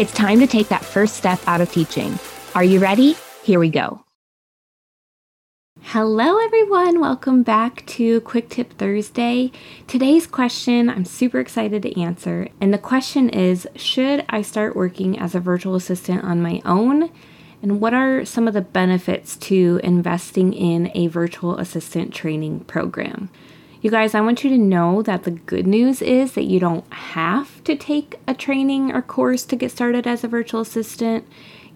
It's time to take that first step out of teaching. Are you ready? Here we go. Hello, everyone. Welcome back to Quick Tip Thursday. Today's question I'm super excited to answer. And the question is Should I start working as a virtual assistant on my own? And what are some of the benefits to investing in a virtual assistant training program? You guys, I want you to know that the good news is that you don't have to take a training or course to get started as a virtual assistant.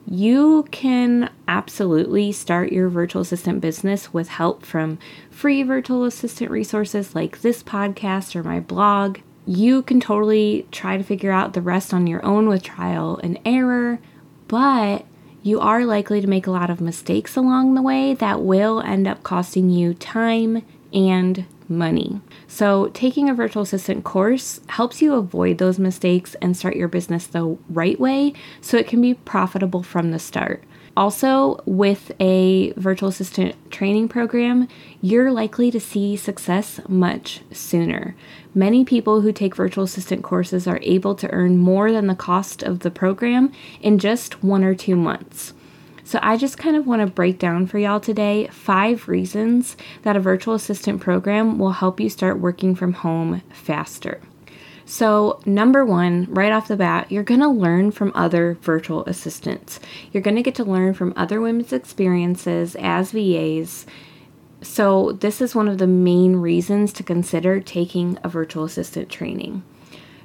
You can absolutely start your virtual assistant business with help from free virtual assistant resources like this podcast or my blog. You can totally try to figure out the rest on your own with trial and error, but you are likely to make a lot of mistakes along the way that will end up costing you time and money. So, taking a virtual assistant course helps you avoid those mistakes and start your business the right way so it can be profitable from the start. Also, with a virtual assistant training program, you're likely to see success much sooner. Many people who take virtual assistant courses are able to earn more than the cost of the program in just one or two months. So I just kind of want to break down for y'all today five reasons that a virtual assistant program will help you start working from home faster. So, number one, right off the bat, you're going to learn from other virtual assistants. You're going to get to learn from other women's experiences as VAs. So, this is one of the main reasons to consider taking a virtual assistant training.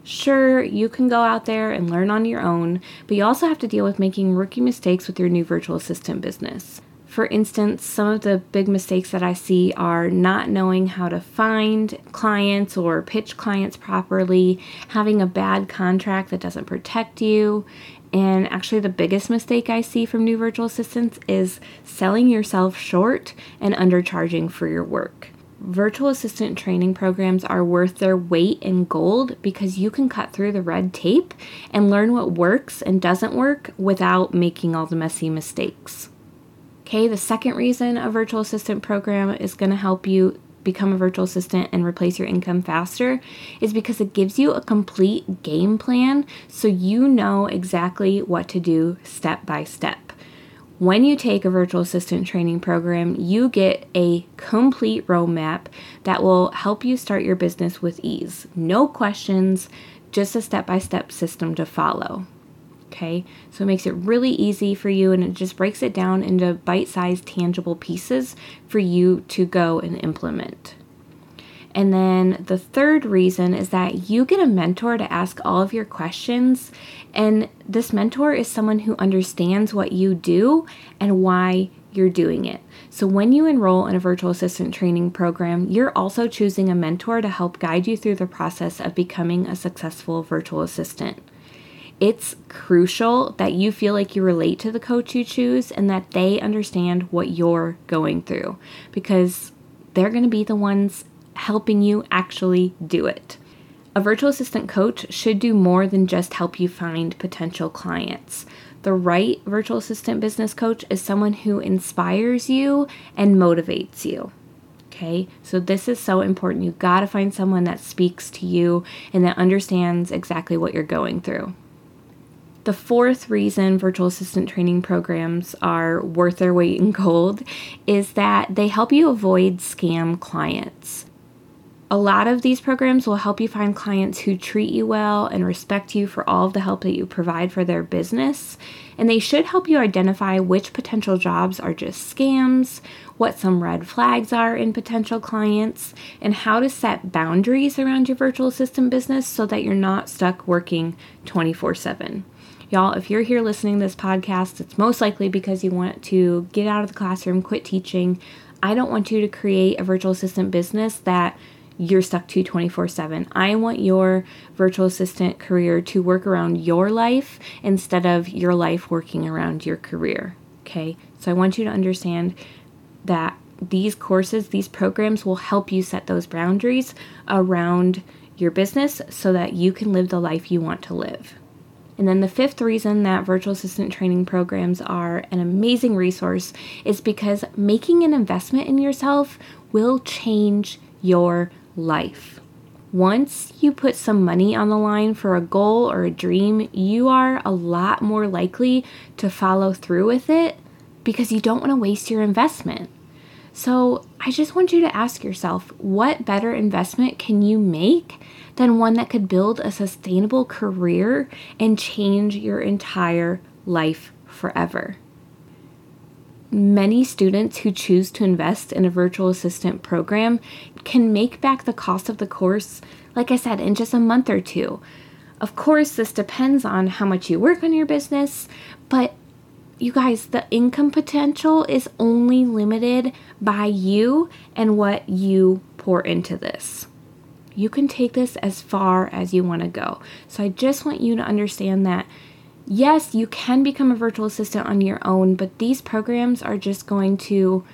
Sure, you can go out there and learn on your own, but you also have to deal with making rookie mistakes with your new virtual assistant business. For instance, some of the big mistakes that I see are not knowing how to find clients or pitch clients properly, having a bad contract that doesn't protect you, and actually, the biggest mistake I see from new virtual assistants is selling yourself short and undercharging for your work virtual assistant training programs are worth their weight in gold because you can cut through the red tape and learn what works and doesn't work without making all the messy mistakes. Okay, the second reason a virtual assistant program is going to help you become a virtual assistant and replace your income faster is because it gives you a complete game plan so you know exactly what to do step by step. When you take a virtual assistant training program, you get a complete roadmap that will help you start your business with ease. No questions, just a step by step system to follow. Okay, so it makes it really easy for you and it just breaks it down into bite sized, tangible pieces for you to go and implement. And then the third reason is that you get a mentor to ask all of your questions. And this mentor is someone who understands what you do and why you're doing it. So when you enroll in a virtual assistant training program, you're also choosing a mentor to help guide you through the process of becoming a successful virtual assistant. It's crucial that you feel like you relate to the coach you choose and that they understand what you're going through because they're going to be the ones helping you actually do it. A virtual assistant coach should do more than just help you find potential clients. The right virtual assistant business coach is someone who inspires you and motivates you. Okay, so this is so important. You got to find someone that speaks to you and that understands exactly what you're going through. The fourth reason virtual assistant training programs are worth their weight in gold is that they help you avoid scam clients. A lot of these programs will help you find clients who treat you well and respect you for all of the help that you provide for their business. And they should help you identify which potential jobs are just scams, what some red flags are in potential clients, and how to set boundaries around your virtual assistant business so that you're not stuck working 24 7. Y'all, if you're here listening to this podcast, it's most likely because you want to get out of the classroom, quit teaching. I don't want you to create a virtual assistant business that you're stuck to 24 7. I want your virtual assistant career to work around your life instead of your life working around your career. Okay, so I want you to understand that these courses, these programs will help you set those boundaries around your business so that you can live the life you want to live. And then the fifth reason that virtual assistant training programs are an amazing resource is because making an investment in yourself will change your life. Once you put some money on the line for a goal or a dream, you are a lot more likely to follow through with it because you don't want to waste your investment. So, I just want you to ask yourself what better investment can you make than one that could build a sustainable career and change your entire life forever? many students who choose to invest in a virtual assistant program can make back the cost of the course, like I said, in just a month or two. Of course, this depends on how much you work on your business, but you guys, the income potential is only limited by you and what you pour into this. You can take this as far as you want to go. So I just want you to understand that yes, you can become a virtual assistant on your own, but these programs are just going to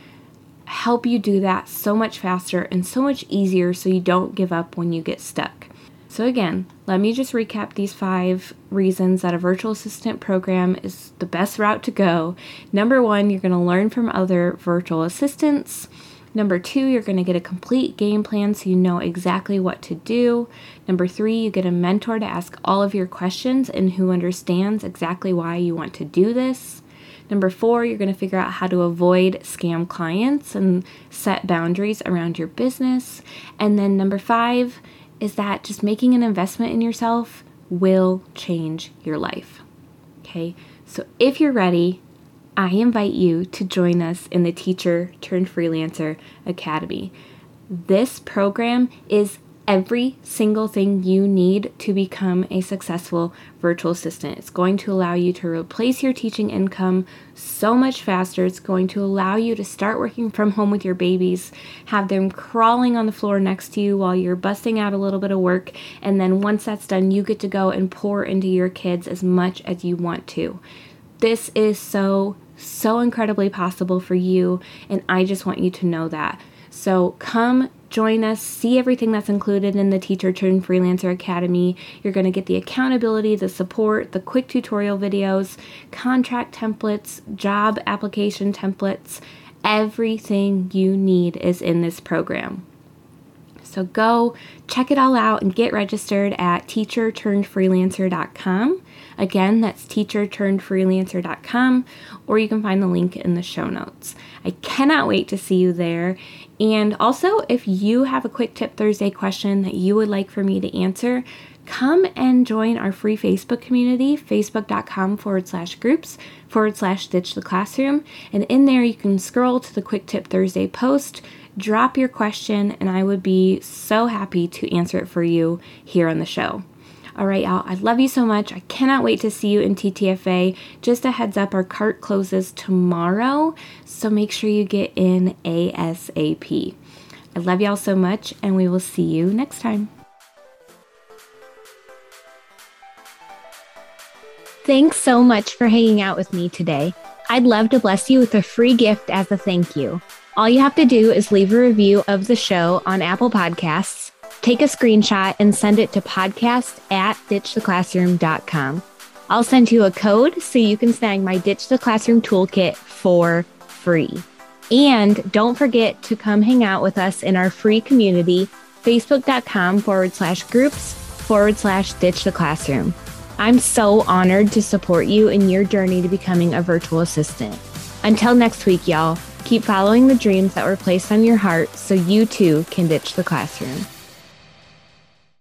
help you do that so much faster and so much easier so you don't give up when you get stuck. So, again, let me just recap these five reasons that a virtual assistant program is the best route to go. Number one, you're going to learn from other virtual assistants. Number two, you're going to get a complete game plan so you know exactly what to do. Number three, you get a mentor to ask all of your questions and who understands exactly why you want to do this. Number four, you're going to figure out how to avoid scam clients and set boundaries around your business. And then number five is that just making an investment in yourself will change your life. Okay, so if you're ready, I invite you to join us in the Teacher Turned Freelancer Academy. This program is every single thing you need to become a successful virtual assistant. It's going to allow you to replace your teaching income so much faster. It's going to allow you to start working from home with your babies, have them crawling on the floor next to you while you're busting out a little bit of work. And then once that's done, you get to go and pour into your kids as much as you want to. This is so so incredibly possible for you, and I just want you to know that. So come join us, see everything that's included in the Teacher Turned Freelancer Academy. You're going to get the accountability, the support, the quick tutorial videos, contract templates, job application templates. Everything you need is in this program. So go check it all out and get registered at teacherturnedfreelancer.com. Again, that's teacherturnedfreelancer.com, or you can find the link in the show notes. I cannot wait to see you there. And also, if you have a quick tip Thursday question that you would like for me to answer, come and join our free Facebook community, facebook.com forward slash groups forward slash ditch the classroom. And in there, you can scroll to the quick tip Thursday post drop your question, and I would be so happy to answer it for you here on the show. All right, y'all, I love you so much. I cannot wait to see you in TTFA. Just a heads up, our cart closes tomorrow, so make sure you get in ASAP. I love y'all so much, and we will see you next time. Thanks so much for hanging out with me today. I'd love to bless you with a free gift as a thank you. All you have to do is leave a review of the show on Apple Podcasts, take a screenshot, and send it to podcast at ditchtheclassroom.com. I'll send you a code so you can snag my Ditch the Classroom toolkit for free. And don't forget to come hang out with us in our free community, facebook.com forward slash groups forward slash ditch the classroom. I'm so honored to support you in your journey to becoming a virtual assistant. Until next week, y'all. Keep following the dreams that were placed on your heart so you too can ditch the classroom.